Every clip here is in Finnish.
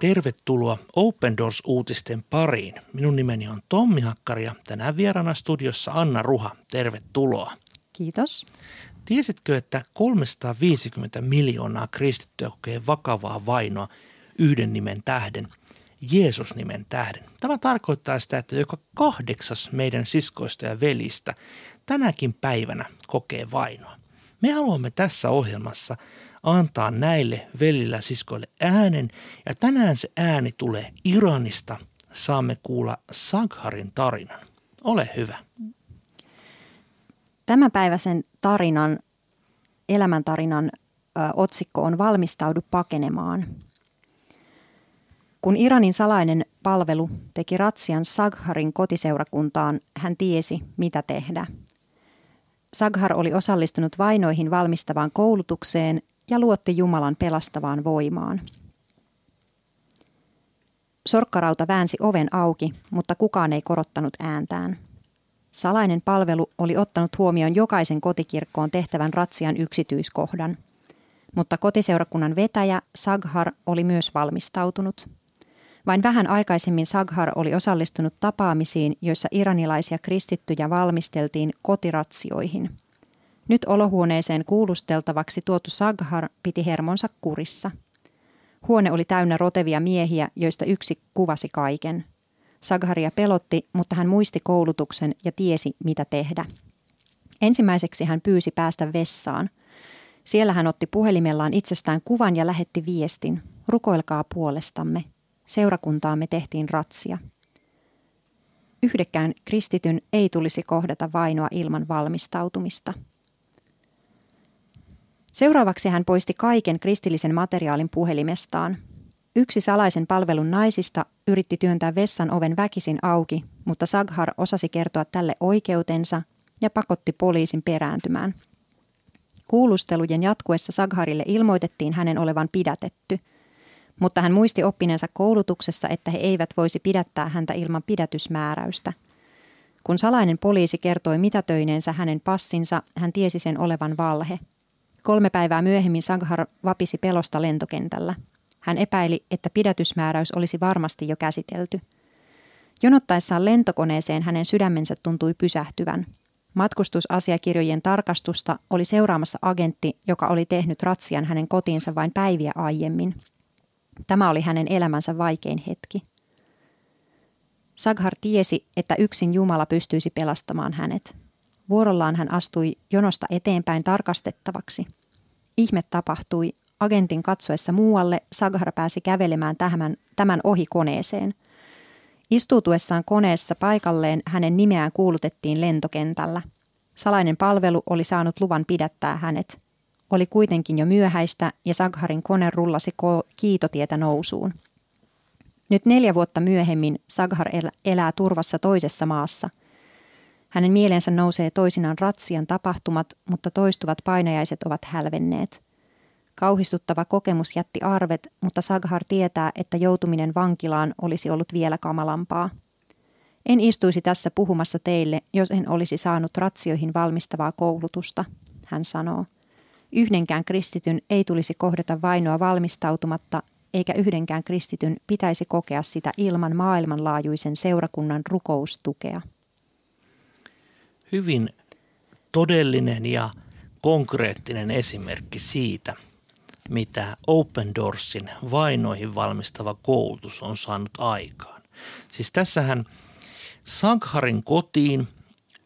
Tervetuloa Open Doors-uutisten pariin. Minun nimeni on Tommi Hakkari ja tänään vieraana studiossa Anna Ruha. Tervetuloa. Kiitos. Tiesitkö, että 350 miljoonaa kristittyä kokee vakavaa vainoa yhden nimen tähden, Jeesus-nimen tähden? Tämä tarkoittaa sitä, että joka kahdeksas meidän siskoista ja velistä tänäkin päivänä kokee vainoa. Me haluamme tässä ohjelmassa antaa näille velillä siskoille äänen ja tänään se ääni tulee Iranista. Saamme kuulla Sagharin tarinan. Ole hyvä. Tämänpäiväisen tarinan, elämäntarinan ö, otsikko on Valmistaudu pakenemaan. Kun Iranin salainen palvelu teki ratsian Sagharin kotiseurakuntaan, hän tiesi, mitä tehdä. Saghar oli osallistunut vainoihin valmistavaan koulutukseen ja luotti Jumalan pelastavaan voimaan. Sorkkarauta väänsi oven auki, mutta kukaan ei korottanut ääntään. Salainen palvelu oli ottanut huomioon jokaisen kotikirkkoon tehtävän ratsian yksityiskohdan. Mutta kotiseurakunnan vetäjä Saghar oli myös valmistautunut. Vain vähän aikaisemmin Saghar oli osallistunut tapaamisiin, joissa iranilaisia kristittyjä valmisteltiin kotiratsioihin. Nyt olohuoneeseen kuulusteltavaksi tuotu Saghar piti hermonsa kurissa. Huone oli täynnä rotevia miehiä, joista yksi kuvasi kaiken – Sagharia pelotti, mutta hän muisti koulutuksen ja tiesi, mitä tehdä. Ensimmäiseksi hän pyysi päästä vessaan. Siellä hän otti puhelimellaan itsestään kuvan ja lähetti viestin. Rukoilkaa puolestamme. Seurakuntaamme tehtiin ratsia. Yhdekään kristityn ei tulisi kohdata vainoa ilman valmistautumista. Seuraavaksi hän poisti kaiken kristillisen materiaalin puhelimestaan. Yksi salaisen palvelun naisista yritti työntää vessan oven väkisin auki, mutta Saghar osasi kertoa tälle oikeutensa ja pakotti poliisin perääntymään. Kuulustelujen jatkuessa Sagharille ilmoitettiin hänen olevan pidätetty, mutta hän muisti oppineensa koulutuksessa, että he eivät voisi pidättää häntä ilman pidätysmääräystä. Kun salainen poliisi kertoi mitätöineensä hänen passinsa, hän tiesi sen olevan valhe. Kolme päivää myöhemmin Saghar vapisi pelosta lentokentällä – hän epäili, että pidätysmääräys olisi varmasti jo käsitelty. Jonottaessaan lentokoneeseen hänen sydämensä tuntui pysähtyvän. Matkustusasiakirjojen tarkastusta oli seuraamassa agentti, joka oli tehnyt ratsian hänen kotiinsa vain päiviä aiemmin. Tämä oli hänen elämänsä vaikein hetki. Saghar tiesi, että yksin Jumala pystyisi pelastamaan hänet. Vuorollaan hän astui jonosta eteenpäin tarkastettavaksi. Ihme tapahtui, agentin katsoessa muualle Saghar pääsi kävelemään tämän, tämän ohi koneeseen. Istuutuessaan koneessa paikalleen hänen nimeään kuulutettiin lentokentällä. Salainen palvelu oli saanut luvan pidättää hänet. Oli kuitenkin jo myöhäistä ja Sagharin kone rullasi ko- kiitotietä nousuun. Nyt neljä vuotta myöhemmin Saghar elää turvassa toisessa maassa. Hänen mielensä nousee toisinaan ratsian tapahtumat, mutta toistuvat painajaiset ovat hälvenneet – Kauhistuttava kokemus jätti arvet, mutta Saghar tietää, että joutuminen vankilaan olisi ollut vielä kamalampaa. En istuisi tässä puhumassa teille, jos en olisi saanut ratsioihin valmistavaa koulutusta, hän sanoo. Yhdenkään kristityn ei tulisi kohdata vainoa valmistautumatta, eikä yhdenkään kristityn pitäisi kokea sitä ilman maailmanlaajuisen seurakunnan rukoustukea. Hyvin todellinen ja konkreettinen esimerkki siitä – mitä Open Doorsin vainoihin valmistava koulutus on saanut aikaan. Siis tässähän Sankharin kotiin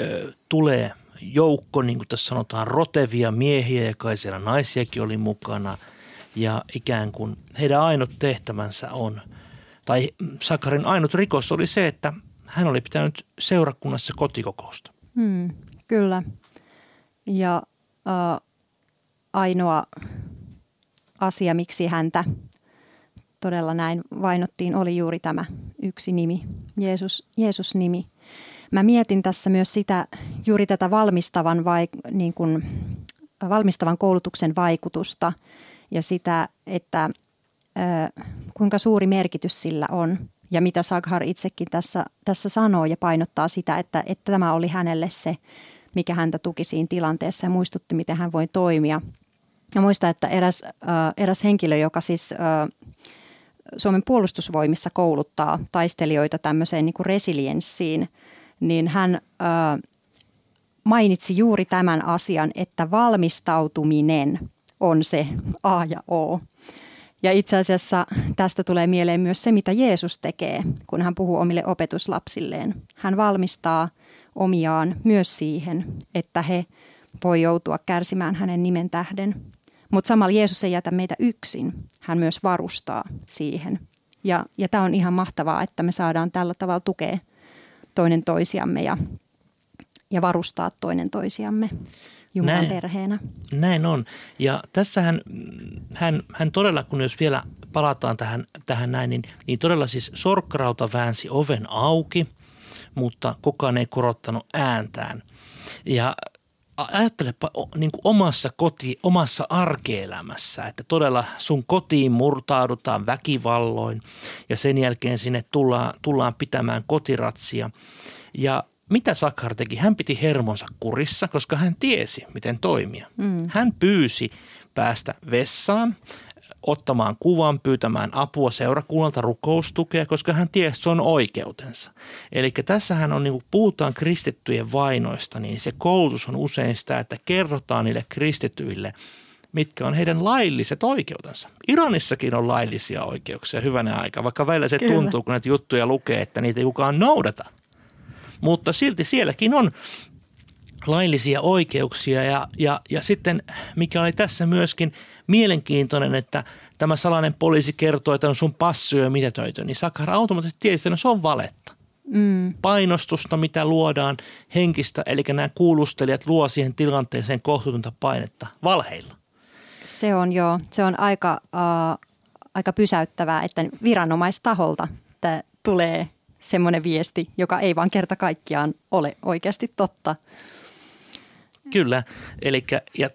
ö, tulee joukko, niin kuin tässä sanotaan, rotevia miehiä ja kai siellä naisiakin oli mukana. Ja ikään kuin heidän ainut tehtävänsä on, tai Sakharin ainut rikos oli se, että hän oli pitänyt seurakunnassa kotikokousta. Hmm, kyllä. Ja äh, ainoa asia, miksi häntä todella näin vainottiin, oli juuri tämä yksi nimi, Jeesus, Jeesus-nimi. Mä mietin tässä myös sitä, juuri tätä valmistavan, vai, niin kuin, valmistavan koulutuksen vaikutusta ja sitä, että äh, kuinka suuri merkitys sillä on. Ja mitä Saghar itsekin tässä, tässä sanoo ja painottaa sitä, että, että tämä oli hänelle se, mikä häntä tuki siinä tilanteessa ja muistutti, miten hän voi toimia – Mä muistan, että eräs, äh, eräs henkilö, joka siis äh, Suomen puolustusvoimissa kouluttaa taistelijoita tämmöiseen niin kuin resilienssiin, niin hän ö, mainitsi juuri tämän asian, että valmistautuminen on se A ja O. Ja itse asiassa tästä tulee mieleen myös se, mitä Jeesus tekee, kun hän puhuu omille opetuslapsilleen. Hän valmistaa omiaan myös siihen, että he voi joutua kärsimään hänen nimen tähden. Mutta samalla Jeesus ei jätä meitä yksin. Hän myös varustaa siihen. Ja, ja tämä on ihan mahtavaa, että me saadaan tällä tavalla tukea toinen toisiamme ja, ja varustaa toinen toisiamme. Jumalan näin, perheenä. Näin on. Ja tässähän hän, hän todella, kun jos vielä palataan tähän, tähän näin, niin, niin todella siis sorkkarauta väänsi oven auki, mutta kukaan ei korottanut ääntään. Ja ajattelepa niin kuin omassa koti, omassa arkeelämässä, että todella sun kotiin murtaudutaan väkivalloin ja sen jälkeen sinne tullaan, tullaan pitämään kotiratsia. Ja mitä Sakhar teki? Hän piti hermonsa kurissa, koska hän tiesi, miten toimia. Mm. Hän pyysi päästä vessaan, ottamaan kuvan, pyytämään apua seurakunnalta, rukoustukea, koska hän tiesi, että se on oikeutensa. Eli tässähän on, niin kuin puhutaan kristittyjen vainoista, niin se koulutus on usein sitä, että kerrotaan niille kristityille, mitkä on heidän lailliset oikeutensa. Iranissakin on laillisia oikeuksia hyvänä aika, vaikka välillä se Kyllä. tuntuu, kun näitä juttuja lukee, että niitä ei kukaan noudata – mutta silti sielläkin on laillisia oikeuksia ja, ja, ja sitten mikä oli tässä myöskin mielenkiintoinen, että tämä salainen poliisi kertoo, että on sun passi ja mitätöity, niin Sakar automaattisesti tiesi, että no se on valetta. Mm. Painostusta, mitä luodaan henkistä, eli nämä kuulustelijat luo siihen tilanteeseen kohtuutonta painetta valheilla. Se on joo, se on aika, uh, aika pysäyttävää, että viranomaistaholta tulee semmoinen viesti, joka ei vaan kerta kaikkiaan ole oikeasti totta. Kyllä, eli ja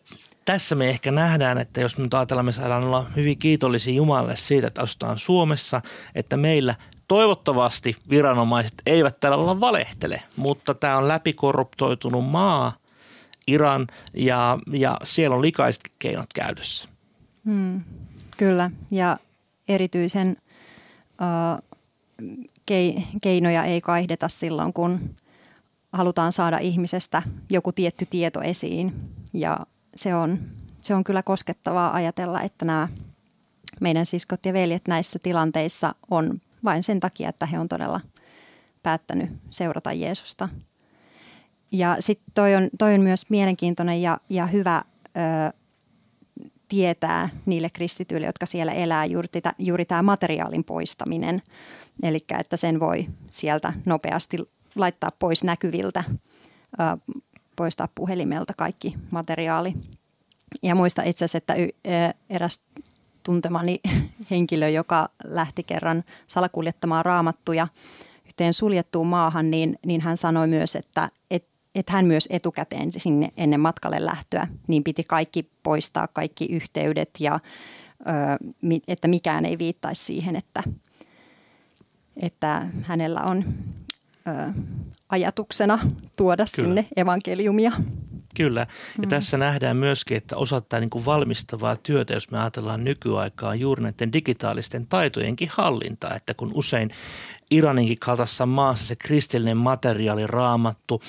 tässä me ehkä nähdään, että jos me nyt ajatellaan, me saadaan olla hyvin kiitollisia Jumalalle siitä, että asutaan Suomessa, että meillä toivottavasti viranomaiset eivät tällä olla valehtele, mutta tämä on läpikorruptoitunut maa, Iran, ja, ja siellä on likaiset keinot käytössä. Hmm, kyllä, ja erityisen uh, keinoja ei kaihdeta silloin, kun halutaan saada ihmisestä joku tietty tieto esiin. Ja se on, se on kyllä koskettavaa ajatella, että nämä meidän siskot ja veljet näissä tilanteissa on vain sen takia, että he on todella päättänyt seurata Jeesusta. Ja sitten toi on, toi on myös mielenkiintoinen ja, ja hyvä ö, tietää niille kristityille, jotka siellä elää, juuri, juuri tämä materiaalin poistaminen. Eli että sen voi sieltä nopeasti laittaa pois näkyviltä, poistaa puhelimelta kaikki materiaali. Ja muista itse asiassa, että eräs tuntemani henkilö, joka lähti kerran salakuljettamaan raamattuja yhteen suljettuun maahan, niin, niin hän sanoi myös, että et, et hän myös etukäteen sinne ennen matkalle lähtöä, niin piti kaikki poistaa, kaikki yhteydet ja että mikään ei viittaisi siihen, että, että hänellä on ö, ajatuksena tuoda Kyllä. sinne evankeliumia. Kyllä. Ja mm. tässä nähdään myöskin, että osa tätä niin kuin valmistavaa työtä, jos me ajatellaan nykyaikaa, juuri näiden digitaalisten taitojenkin hallinta. Että kun usein Iraninkin kaltaisessa maassa se kristillinen materiaali, raamattu,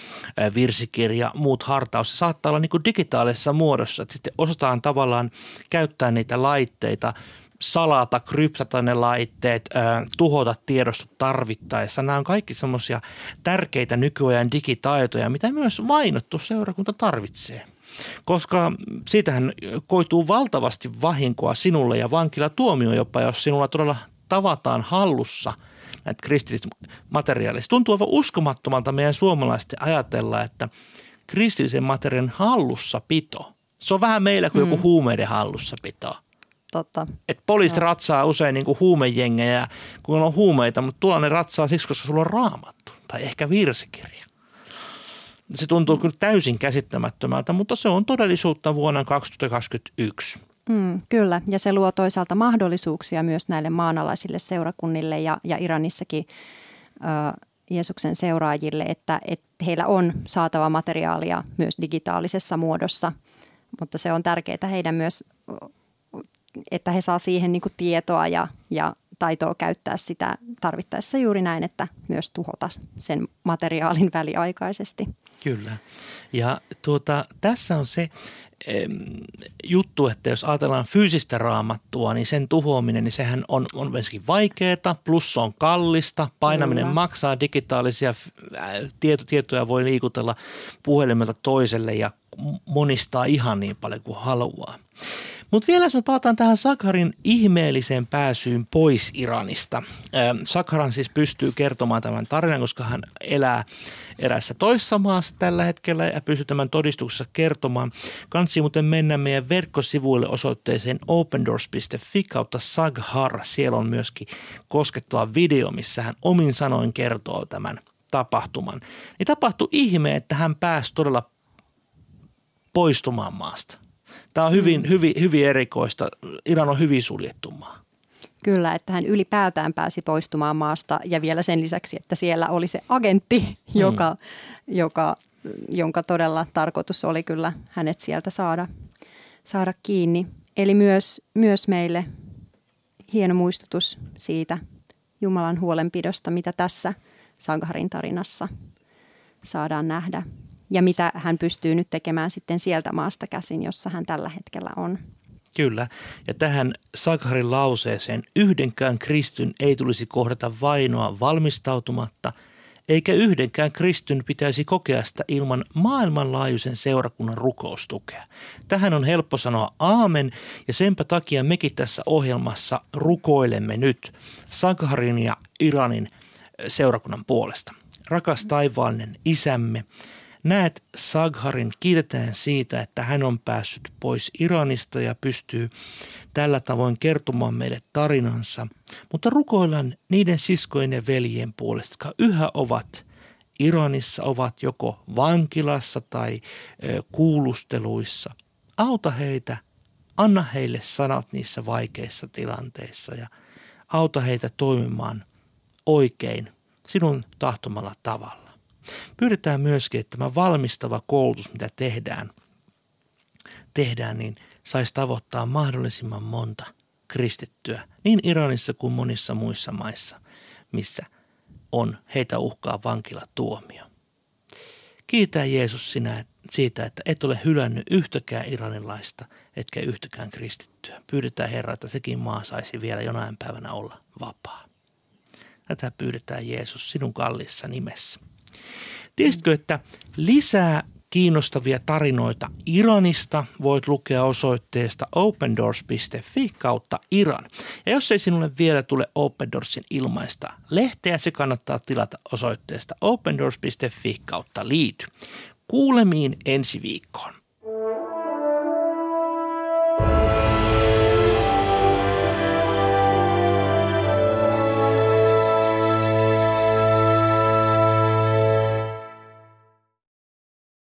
virsikirja, muut hartaus, se saattaa olla niin kuin digitaalisessa muodossa. Että sitten osataan tavallaan käyttää niitä laitteita – salata, kryptata ne laitteet, tuhota tiedostot tarvittaessa. Nämä on kaikki semmoisia tärkeitä nykyajan digitaitoja, mitä myös mainottu seurakunta tarvitsee. Koska siitähän koituu valtavasti vahinkoa sinulle ja vankila tuomio jopa, jos sinulla todella tavataan hallussa näitä kristillistä materiaalia. Se tuntuu aivan uskomattomalta meidän suomalaisten ajatella, että kristillisen materiaalin hallussapito, se on vähän meillä kuin mm. joku huumeiden hallussapito – Totta. Et poliisit no. ratsaa usein niin kuin huumejengejä, kun on huumeita, mutta tuolla ne ratsaa siksi, koska sulla on raamattu tai ehkä virsikirja. Se tuntuu kyllä täysin käsittämättömältä, mutta se on todellisuutta vuonna 2021. Mm, kyllä, ja se luo toisaalta mahdollisuuksia myös näille maanalaisille seurakunnille ja, ja Iranissakin ö, Jeesuksen seuraajille, että, että heillä on saatava materiaalia myös digitaalisessa muodossa, mutta se on tärkeää heidän myös että he saa siihen niin kuin tietoa ja, ja taitoa käyttää sitä tarvittaessa juuri näin, että myös tuhota sen materiaalin väliaikaisesti. Kyllä. Ja tuota, tässä on se juttu, että jos ajatellaan fyysistä raamattua, niin sen tuhoaminen, niin sehän on, on myöskin vaikeaa, plus on kallista, painaminen Kyllä. maksaa, digitaalisia tieto, tietoja voi liikutella puhelimelta toiselle ja monistaa ihan niin paljon kuin haluaa. Mutta vielä jos me palataan tähän Sakharin ihmeelliseen pääsyyn pois Iranista. Sakharan siis pystyy kertomaan tämän tarinan, koska hän elää erässä toisessa maassa tällä hetkellä ja pystyy tämän todistuksessa kertomaan. Kansi muuten mennä meidän verkkosivuille osoitteeseen opendoors.fi kautta Saghar. Siellä on myöskin koskettava video, missä hän omin sanoin kertoo tämän tapahtuman. Niin tapahtui ihme, että hän pääsi todella poistumaan maasta. Tämä on hyvin, mm. hyvin, hyvin erikoista. Iran on hyvin suljettu maa. Kyllä, että hän ylipäätään pääsi poistumaan maasta ja vielä sen lisäksi, että siellä oli se agentti, mm. joka, joka, jonka todella tarkoitus oli kyllä hänet sieltä saada, saada kiinni. Eli myös, myös meille hieno muistutus siitä Jumalan huolenpidosta, mitä tässä Sankarin tarinassa saadaan nähdä ja mitä hän pystyy nyt tekemään sitten sieltä maasta käsin, jossa hän tällä hetkellä on. Kyllä, ja tähän Sakharin lauseeseen yhdenkään kristyn ei tulisi kohdata vainoa valmistautumatta, eikä yhdenkään kristyn pitäisi kokea sitä ilman maailmanlaajuisen seurakunnan rukoustukea. Tähän on helppo sanoa aamen, ja senpä takia mekin tässä ohjelmassa rukoilemme nyt Sakharin ja Iranin seurakunnan puolesta. Rakas taivaallinen isämme, Näet Sagharin, kiitetään siitä, että hän on päässyt pois Iranista ja pystyy tällä tavoin kertomaan meille tarinansa. Mutta rukoillaan niiden siskojen ja veljien puolesta, jotka yhä ovat Iranissa, ovat joko vankilassa tai kuulusteluissa. Auta heitä, anna heille sanat niissä vaikeissa tilanteissa ja auta heitä toimimaan oikein sinun tahtomalla tavalla. Pyydetään myöskin, että tämä valmistava koulutus, mitä tehdään, tehdään niin saisi tavoittaa mahdollisimman monta kristittyä niin Iranissa kuin monissa muissa maissa, missä on heitä uhkaa vankilatuomio. Kiitä Jeesus sinä siitä, että et ole hylännyt yhtäkään iranilaista, etkä yhtäkään kristittyä. Pyydetään Herra, että sekin maa saisi vielä jonain päivänä olla vapaa. Tätä pyydetään Jeesus sinun kallissa nimessä. Tiesitkö, että lisää kiinnostavia tarinoita Iranista voit lukea osoitteesta opendoors.fi kautta Iran. Ja jos ei sinulle vielä tule Open Doorsin ilmaista lehteä, se kannattaa tilata osoitteesta opendoors.fi kautta liity. Kuulemiin ensi viikkoon.